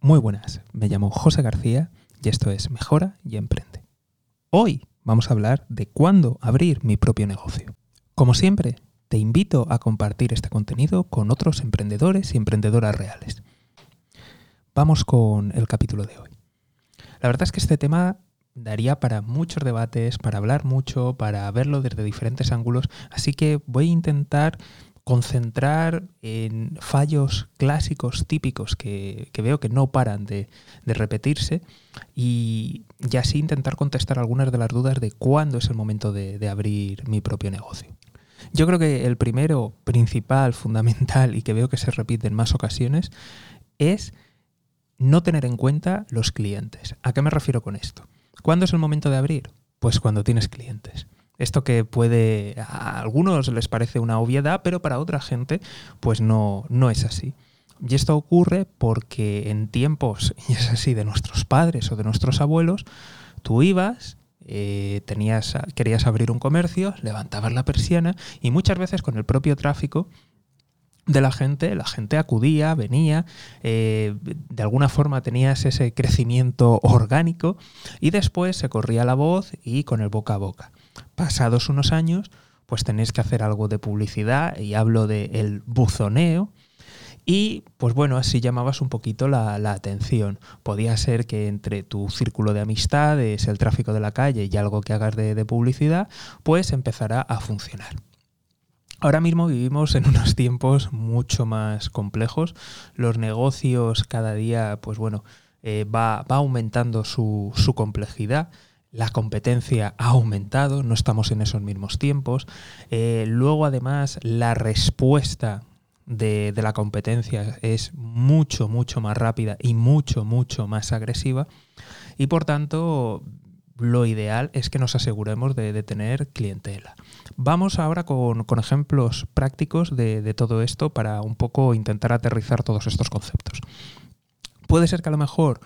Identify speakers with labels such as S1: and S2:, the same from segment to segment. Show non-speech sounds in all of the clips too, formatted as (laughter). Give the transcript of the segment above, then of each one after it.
S1: Muy buenas, me llamo José García y esto es Mejora y Emprende. Hoy vamos a hablar de cuándo abrir mi propio negocio. Como siempre, te invito a compartir este contenido con otros emprendedores y emprendedoras reales. Vamos con el capítulo de hoy. La verdad es que este tema daría para muchos debates, para hablar mucho, para verlo desde diferentes ángulos, así que voy a intentar concentrar en fallos clásicos típicos que, veo que no paran de, repetirse y, así intentar contestar algunas de las dudas de cuándo es el momento de, de abrir mi propio negocio. Yo creo que el primero, principal, fundamental y que veo que se repite en más ocasiones es no tener en cuenta los clientes. ¿A qué me refiero con esto? ¿Cuándo es el momento de abrir? Pues cuando tienes clientes. Esto que puede a algunos les parece una obviedad, pero para otra gente pues no, no es así. Y esto ocurre porque en tiempos, (laughs) y es así, de nuestros padres o de nuestros abuelos, tú ibas, eh, tenías, querías abrir un comercio, levantabas la persiana y muchas veces con el propio tráfico de la gente, la gente acudía, venía, eh, de alguna forma tenías ese crecimiento orgánico y después se corría la voz y con el boca a boca pasados unos años, pues tenéis que hacer algo de publicidad y hablo del el buzoneo. Y pues bueno, así llamabas un poquito la, atención. Podía ser que entre tu círculo de amistades, el tráfico de la calle y algo que hagas de, de publicidad, pues empezará a funcionar. Ahora mismo vivimos en unos tiempos mucho más complejos. Los negocios cada día, pues bueno, eh, va, va, aumentando su, su complejidad la competencia ha aumentado, no estamos en esos mismos tiempos. Eh, luego, además, la respuesta de, la competencia es mucho, mucho más rápida y mucho, mucho más agresiva. Y por tanto, lo ideal es que nos aseguremos de, tener clientela. Vamos ahora con, ejemplos prácticos de, todo esto para un poco intentar aterrizar todos estos conceptos. Puede ser que a lo mejor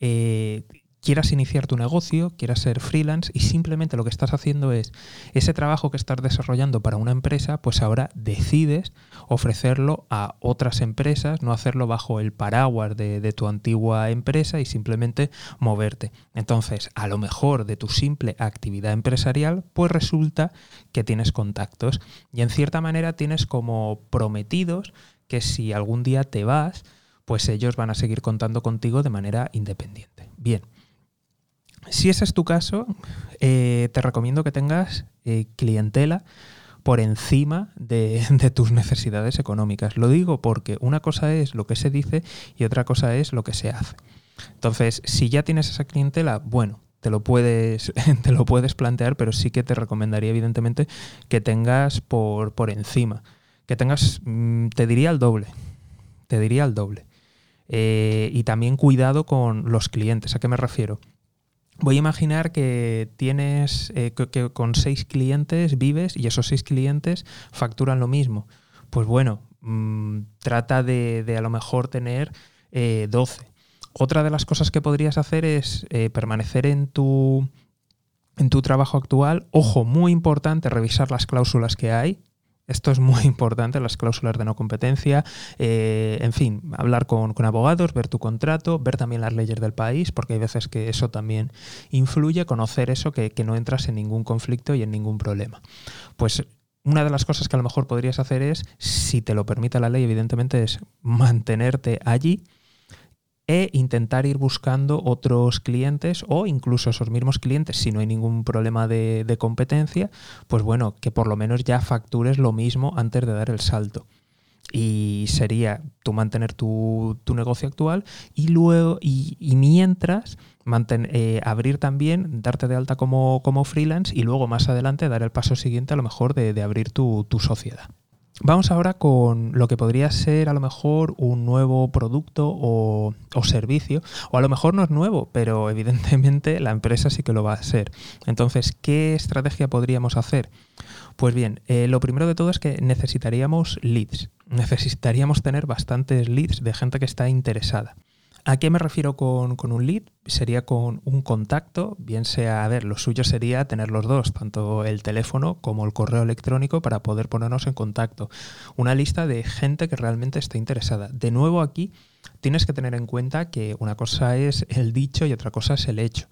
S1: eh, quieras iniciar tu negocio, quieras ser freelance y simplemente lo que estás haciendo es ese trabajo que estás desarrollando para una empresa, pues ahora decides ofrecerlo a otras empresas, no hacerlo bajo el paraguas de, tu antigua empresa y simplemente moverte. Entonces, a lo mejor de tu simple actividad empresarial, pues resulta que tienes contactos y en cierta manera tienes como prometidos que si algún día te vas, pues ellos van a seguir contando contigo de manera independiente. Bien. Si ese es tu caso, eh, te recomiendo que tengas eh, clientela por encima (laughs) de, tus necesidades económicas. Lo digo porque una cosa es lo que se dice y otra cosa es lo que se hace. Entonces, si ya tienes esa clientela, bueno, te lo puedes, (laughs) te lo puedes plantear, pero sí que te recomendaría, evidentemente, que tengas por, por encima. Que tengas, mm, te diría el doble. Te diría el doble. Eh, y también cuidado con los clientes. ¿A qué me refiero? Voy a imaginar que tienes eh, que, con seis clientes vives y esos seis clientes facturan lo mismo. Pues bueno, mm, trata de, a lo mejor tener 12. Eh, Otra de las cosas que podrías hacer es eh, permanecer en tu, en tu trabajo actual. Ojo, muy importante, revisar las cláusulas que hay. Esto es muy (laughs) importante, las cláusulas de no competencia, eh, en fin, hablar con, abogados, ver tu contrato, ver también las leyes del país, porque hay veces que eso también influye, conocer eso, que, que no entras en ningún conflicto y en ningún problema. Pues una de las cosas que a lo mejor podrías hacer es, si te lo permite la ley, evidentemente, es mantenerte allí e intentar ir buscando otros clientes o incluso esos mismos clientes, si no hay ningún problema de, competencia, pues bueno, que por lo menos ya factures lo mismo antes de dar el salto. Y sería tú mantener tu, negocio actual y luego, y, mientras, eh, abrir también, darte de alta como, como, freelance y luego más adelante dar el paso siguiente a lo mejor de, de abrir tu, tu sociedad. Vamos ahora con lo que podría ser a lo mejor un nuevo producto o, servicio, o a lo mejor no es nuevo, pero (laughs) evidentemente la empresa sí que lo va a ser. Entonces, ¿qué estrategia podríamos hacer? Pues bien, eh, lo primero de todo es que necesitaríamos leads. Necesitaríamos tener bastantes leads de gente que está interesada. ¿A qué me refiero con, un lead? Sería con un contacto, bien sea, a ver, lo suyo sería tener los dos, tanto el teléfono como el correo electrónico para poder ponernos en contacto. Una lista de gente que realmente está interesada. De nuevo aquí, tienes que tener en cuenta que una cosa es el dicho y otra cosa es el hecho.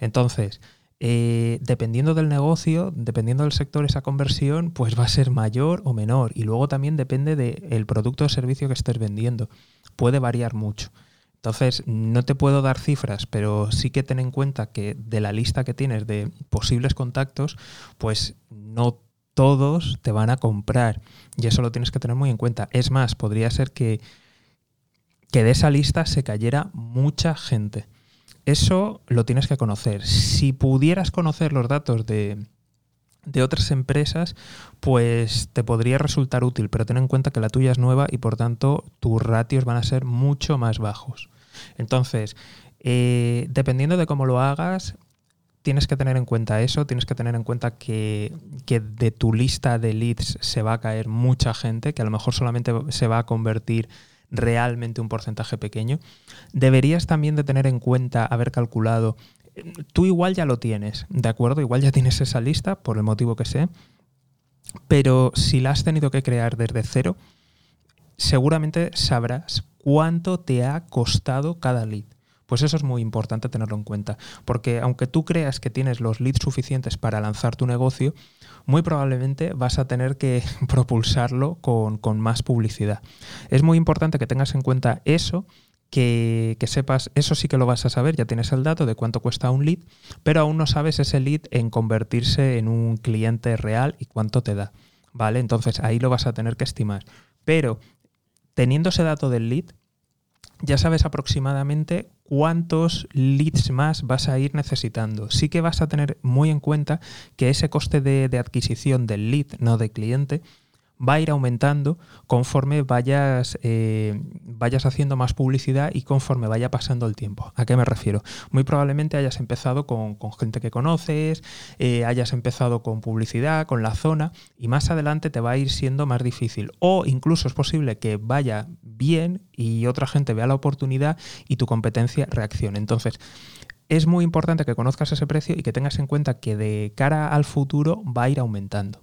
S1: Entonces, eh, dependiendo del negocio, dependiendo del sector, esa conversión pues va a ser mayor o menor. Y luego también depende del producto o servicio que estés vendiendo. Puede variar mucho. Entonces, no te puedo dar cifras, pero sí que ten en cuenta que de la lista que tienes de posibles contactos, pues no todos te van a comprar. Y eso lo tienes que tener muy en cuenta. Es más, podría ser que, que de esa lista se cayera mucha gente. Eso lo tienes que conocer. Si pudieras conocer los datos de, de otras empresas, pues te podría resultar útil, pero ten en cuenta que la tuya es nueva y por tanto tus ratios van a ser mucho más bajos. Entonces, eh, dependiendo de cómo lo hagas, tienes que tener en cuenta eso, tienes que tener en cuenta que, que, de tu lista de leads se va a caer mucha gente, que a lo mejor solamente se va a convertir realmente un porcentaje pequeño. Deberías también de tener en cuenta, haber calculado tú igual ya lo tienes, ¿de acuerdo? Igual ya tienes esa lista, por el motivo que sé, pero si la has tenido que crear desde cero, seguramente sabrás cuánto te ha costado cada lead. Pues eso es muy importante tenerlo en cuenta, porque aunque tú creas que tienes los leads suficientes para lanzar tu negocio, muy probablemente vas a tener que (laughs) propulsarlo con, con más publicidad. Es muy importante que tengas en cuenta eso que, sepas, eso sí que lo vas a saber, ya tienes el dato de cuánto cuesta un lead, pero aún no sabes ese lead en convertirse en un cliente real y cuánto te da. ¿Vale? Entonces ahí lo vas a tener que estimar. Pero teniendo ese dato del lead, ya sabes aproximadamente cuántos leads más vas a ir necesitando. Sí que vas a tener muy en cuenta que ese coste de, de adquisición del lead, no de cliente, va a ir aumentando conforme vayas, eh, vayas haciendo más publicidad y conforme vaya pasando el tiempo. ¿A qué me refiero? Muy probablemente hayas empezado con, gente que conoces, eh, hayas empezado con publicidad, con la zona, y más adelante te va a ir siendo más difícil. O incluso es posible que vaya bien y otra gente vea la oportunidad y tu competencia reaccione. Entonces, es muy importante que conozcas ese precio y que tengas en cuenta que de cara al futuro va a ir aumentando.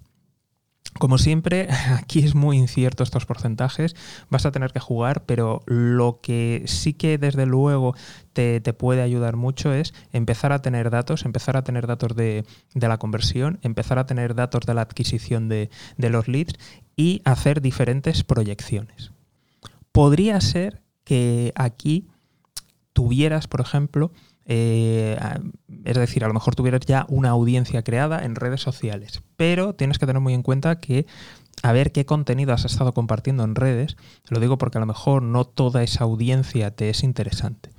S1: Como siempre, (laughs) aquí es muy incierto estos porcentajes, vas a tener que jugar, pero lo que sí que desde luego te, puede ayudar mucho es empezar a tener datos, empezar a tener datos de, la conversión, empezar a tener datos de la adquisición de, de los leads y hacer diferentes proyecciones. Podría ser que aquí tuvieras, por ejemplo, eh, es decir, a lo mejor tuvieras ya una audiencia creada en redes sociales, pero tienes que tener muy en cuenta que a ver qué contenido has estado compartiendo en redes, lo digo porque a lo mejor no toda esa audiencia te es interesante.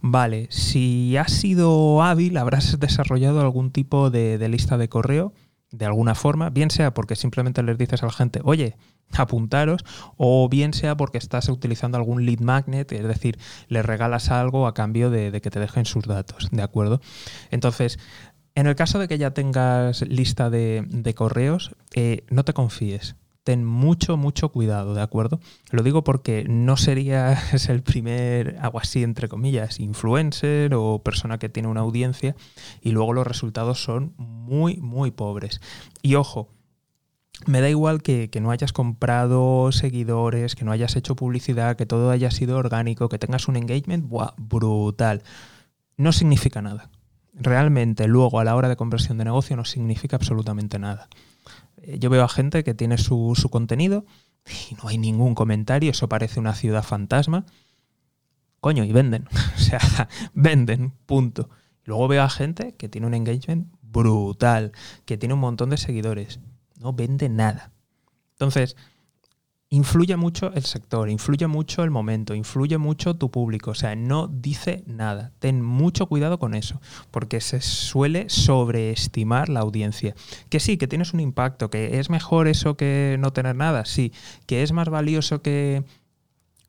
S1: Vale, si has sido hábil, habrás desarrollado algún tipo de lista de correo de alguna forma, bien sea porque simplemente les dices a la gente, oye, apuntaros, o bien sea porque estás utilizando algún lead magnet, es decir, les regalas algo a cambio de, que te dejen sus datos, ¿de acuerdo? Entonces, en el caso de que ya tengas lista de, correos, eh, no te confíes mucho, mucho cuidado, ¿de acuerdo? Lo digo porque no serías (laughs) el primer, algo así, entre comillas, influencer o persona que tiene una audiencia y luego los resultados son muy, muy pobres. Y ojo, me da igual que, no hayas comprado seguidores, que no hayas hecho publicidad, que todo haya sido orgánico, que tengas un engagement ¡buah! brutal. No significa nada. Realmente luego a la hora de conversión de negocio no significa absolutamente nada. Eh, yo veo a gente que tiene su, contenido y no hay ningún comentario, eso parece una ciudad fantasma. Coño, y venden. (laughs) o sea, venden, punto. Luego veo a gente que tiene un engagement brutal, que tiene un montón de seguidores. No vende nada. Entonces, influye mucho el sector, influye mucho el momento, influye mucho tu público. O sea, no dice nada. Ten mucho cuidado con eso, porque se suele sobreestimar la audiencia. Que sí, que tienes un impacto, que es mejor eso que no tener nada, sí. Que es más valioso que,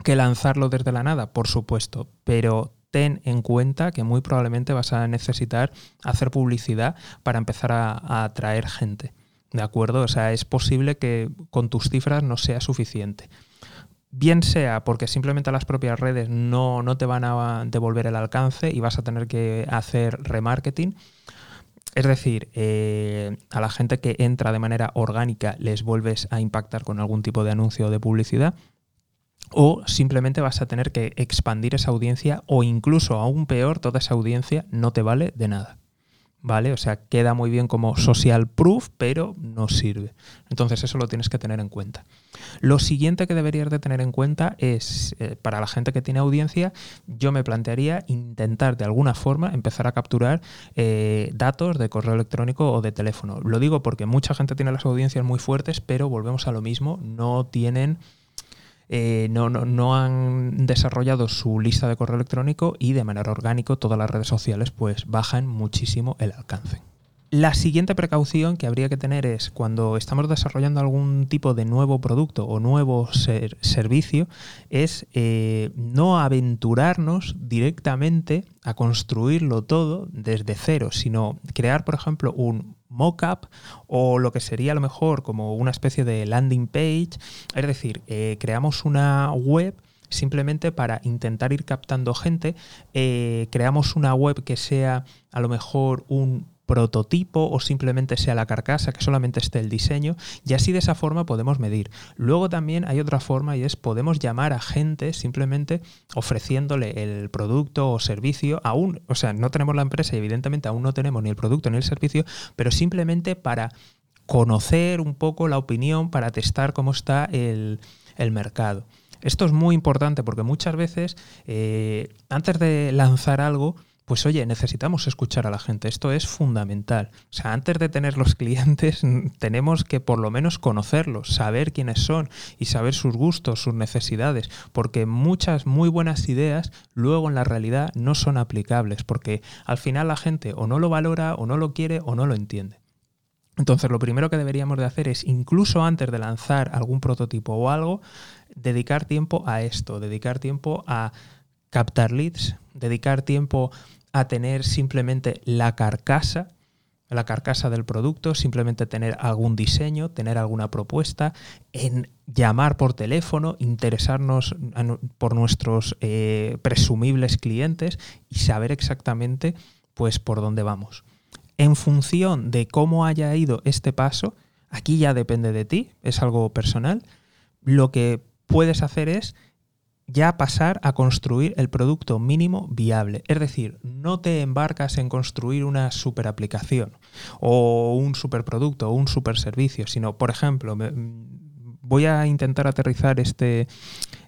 S1: que lanzarlo desde la nada, por supuesto. Pero ten en cuenta que muy probablemente vas a necesitar hacer publicidad para empezar a atraer gente. ¿De acuerdo? O sea, es posible que con tus cifras no sea suficiente. Bien sea porque simplemente las propias redes no, te van a devolver el alcance y vas a tener que hacer remarketing. Es decir, eh, a la gente que entra de manera orgánica les vuelves a impactar con algún tipo de anuncio o de publicidad. o simplemente vas a tener que expandir esa audiencia o incluso aún peor, toda esa audiencia no te vale de nada. ¿Vale? O sea, queda muy bien como social proof, pero no sirve. Entonces eso lo tienes que tener en cuenta. Lo siguiente que deberías de tener en cuenta es, eh, para la gente que tiene audiencia, yo me plantearía intentar de alguna forma empezar a capturar eh, datos de correo electrónico o de teléfono. Lo digo porque mucha gente tiene las audiencias muy fuertes, pero volvemos a lo mismo, no tienen eh, no, no, han desarrollado su lista de correo electrónico y de manera orgánica todas las redes sociales pues bajan muchísimo el alcance. La siguiente precaución que habría que tener es cuando estamos desarrollando algún tipo de nuevo producto o nuevo servicio, es eh, no aventurarnos directamente a construirlo todo desde cero, sino crear, por ejemplo, un mockup o lo que sería a lo mejor como una especie de landing page. Es decir, eh, creamos una web simplemente para intentar ir captando gente. Eh, creamos una web que sea a lo mejor un prototipo o simplemente sea la carcasa, que solamente esté el diseño, y así de esa forma podemos medir. Luego también hay otra forma y es podemos llamar a gente simplemente ofreciéndole el producto o servicio, aún, o sea, no tenemos la empresa y evidentemente aún no tenemos ni el producto ni el servicio, pero simplemente para conocer un poco la opinión, para testar cómo está el, mercado. Esto es muy importante porque muchas veces, eh, antes de lanzar algo, pues oye, necesitamos escuchar a la gente, esto es fundamental. O sea, antes de tener los clientes (laughs) tenemos que por lo menos conocerlos, saber quiénes son y saber sus gustos, sus necesidades, porque muchas muy buenas ideas luego en la realidad no son aplicables, porque al final la gente o no lo valora, o no lo quiere, o no lo entiende. Entonces, lo primero que deberíamos de hacer es, incluso antes de lanzar algún prototipo o algo, dedicar tiempo a esto, dedicar tiempo a captar leads, dedicar tiempo a tener simplemente la carcasa, la carcasa del producto, simplemente tener algún diseño, tener alguna propuesta, en llamar por teléfono, interesarnos por nuestros eh, presumibles clientes y saber exactamente pues por dónde vamos. En función de cómo haya ido este paso, aquí ya depende de ti, es algo personal, lo que puedes hacer es ya pasar a construir el producto mínimo viable. Es decir, no te embarcas en construir una super aplicación o un superproducto o un super servicio, sino, por ejemplo, voy a intentar aterrizar este,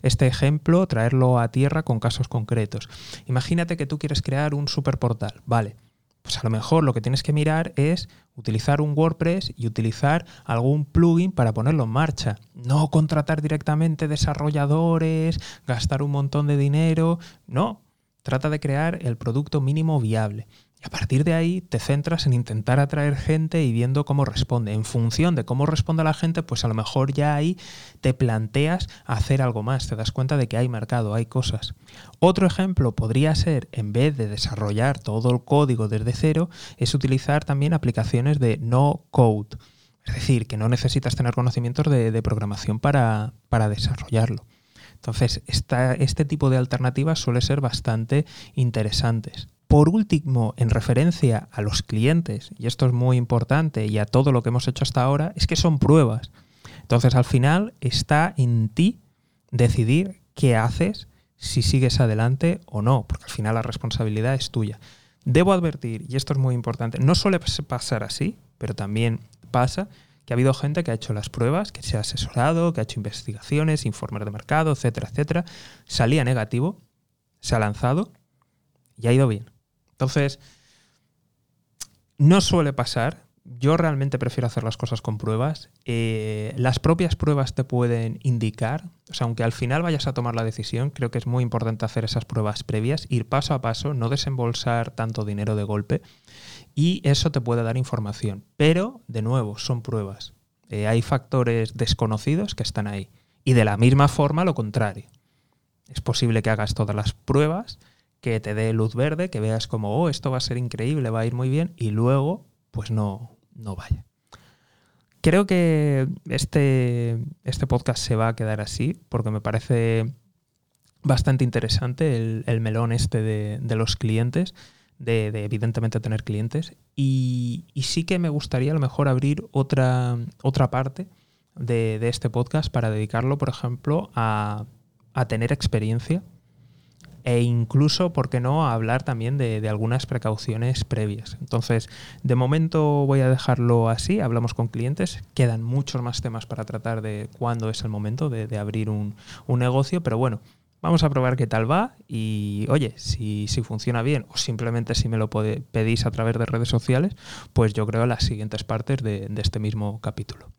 S1: este ejemplo, traerlo a tierra con casos concretos. Imagínate que tú quieres crear un superportal, vale pues a lo mejor lo que tienes que mirar es utilizar un WordPress y utilizar algún plugin para ponerlo en marcha. No contratar directamente desarrolladores, gastar un montón de dinero. No, trata de crear el producto mínimo viable a partir de ahí te centras en intentar atraer gente y viendo cómo responde. En función de cómo responde la gente, pues a lo mejor ya ahí te planteas hacer algo más, te das cuenta de que hay mercado, hay cosas. Otro ejemplo podría ser, en vez de desarrollar todo el código desde cero, es utilizar también aplicaciones de no code. Es decir, que no necesitas tener conocimientos de, programación para, para desarrollarlo. Entonces, este tipo de alternativas suele ser bastante interesantes. Por último, en referencia a los clientes, y esto es muy importante, y a todo lo que hemos hecho hasta ahora, es que son pruebas. Entonces, al final está en ti decidir qué haces, si sigues adelante o no, porque al final la responsabilidad es tuya. Debo advertir, y esto es muy importante, no suele pasar así, pero también pasa que ha habido gente que ha hecho las pruebas, que se ha asesorado, que ha hecho investigaciones, informes de mercado, etcétera, etcétera, salía negativo, se ha lanzado y ha ido bien. Entonces, no suele pasar. Yo realmente prefiero hacer las cosas con pruebas. Eh, las propias pruebas te pueden indicar, o sea, aunque al final vayas a tomar la decisión, creo que es muy importante hacer esas pruebas previas, ir paso a paso, no desembolsar tanto dinero de golpe y eso te puede dar información. Pero, de nuevo, son pruebas. Eh, hay factores desconocidos que están ahí. Y de la misma forma, lo contrario. Es posible que hagas todas las pruebas que te dé luz verde, que veas como, oh, esto va a ser increíble, va a ir muy bien, y luego, pues no, no vaya. Creo que este, este podcast se va a quedar así, porque me parece bastante interesante el, melón este de, los clientes, de, evidentemente tener clientes, y, sí que me gustaría a lo mejor abrir otra, otra parte de, de este podcast para dedicarlo, por ejemplo, a a tener experiencia e incluso, ¿por qué no?, hablar también de, algunas precauciones previas. Entonces, de momento voy a dejarlo así, hablamos con clientes, quedan muchos más temas para tratar de cuándo es el momento de, abrir un, negocio, pero bueno, vamos a probar qué tal va y oye, si, si funciona bien o simplemente si me lo pedís a través de redes sociales, pues yo creo las siguientes partes de, este mismo capítulo.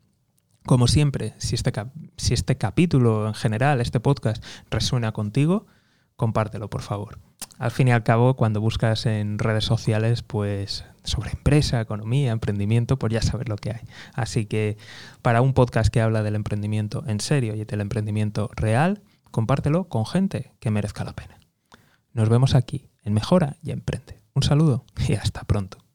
S1: Como siempre, si este, si este capítulo en general, este podcast, resuena contigo, compártelo, por favor. Al fin y al cabo, cuando buscas en redes sociales, pues sobre empresa, economía, emprendimiento, pues ya sabes lo que hay. Así que para un podcast que habla del emprendimiento en serio y del emprendimiento real, compártelo con gente que merezca la pena. Nos vemos aquí en Mejora y Emprende. Un saludo y hasta pronto.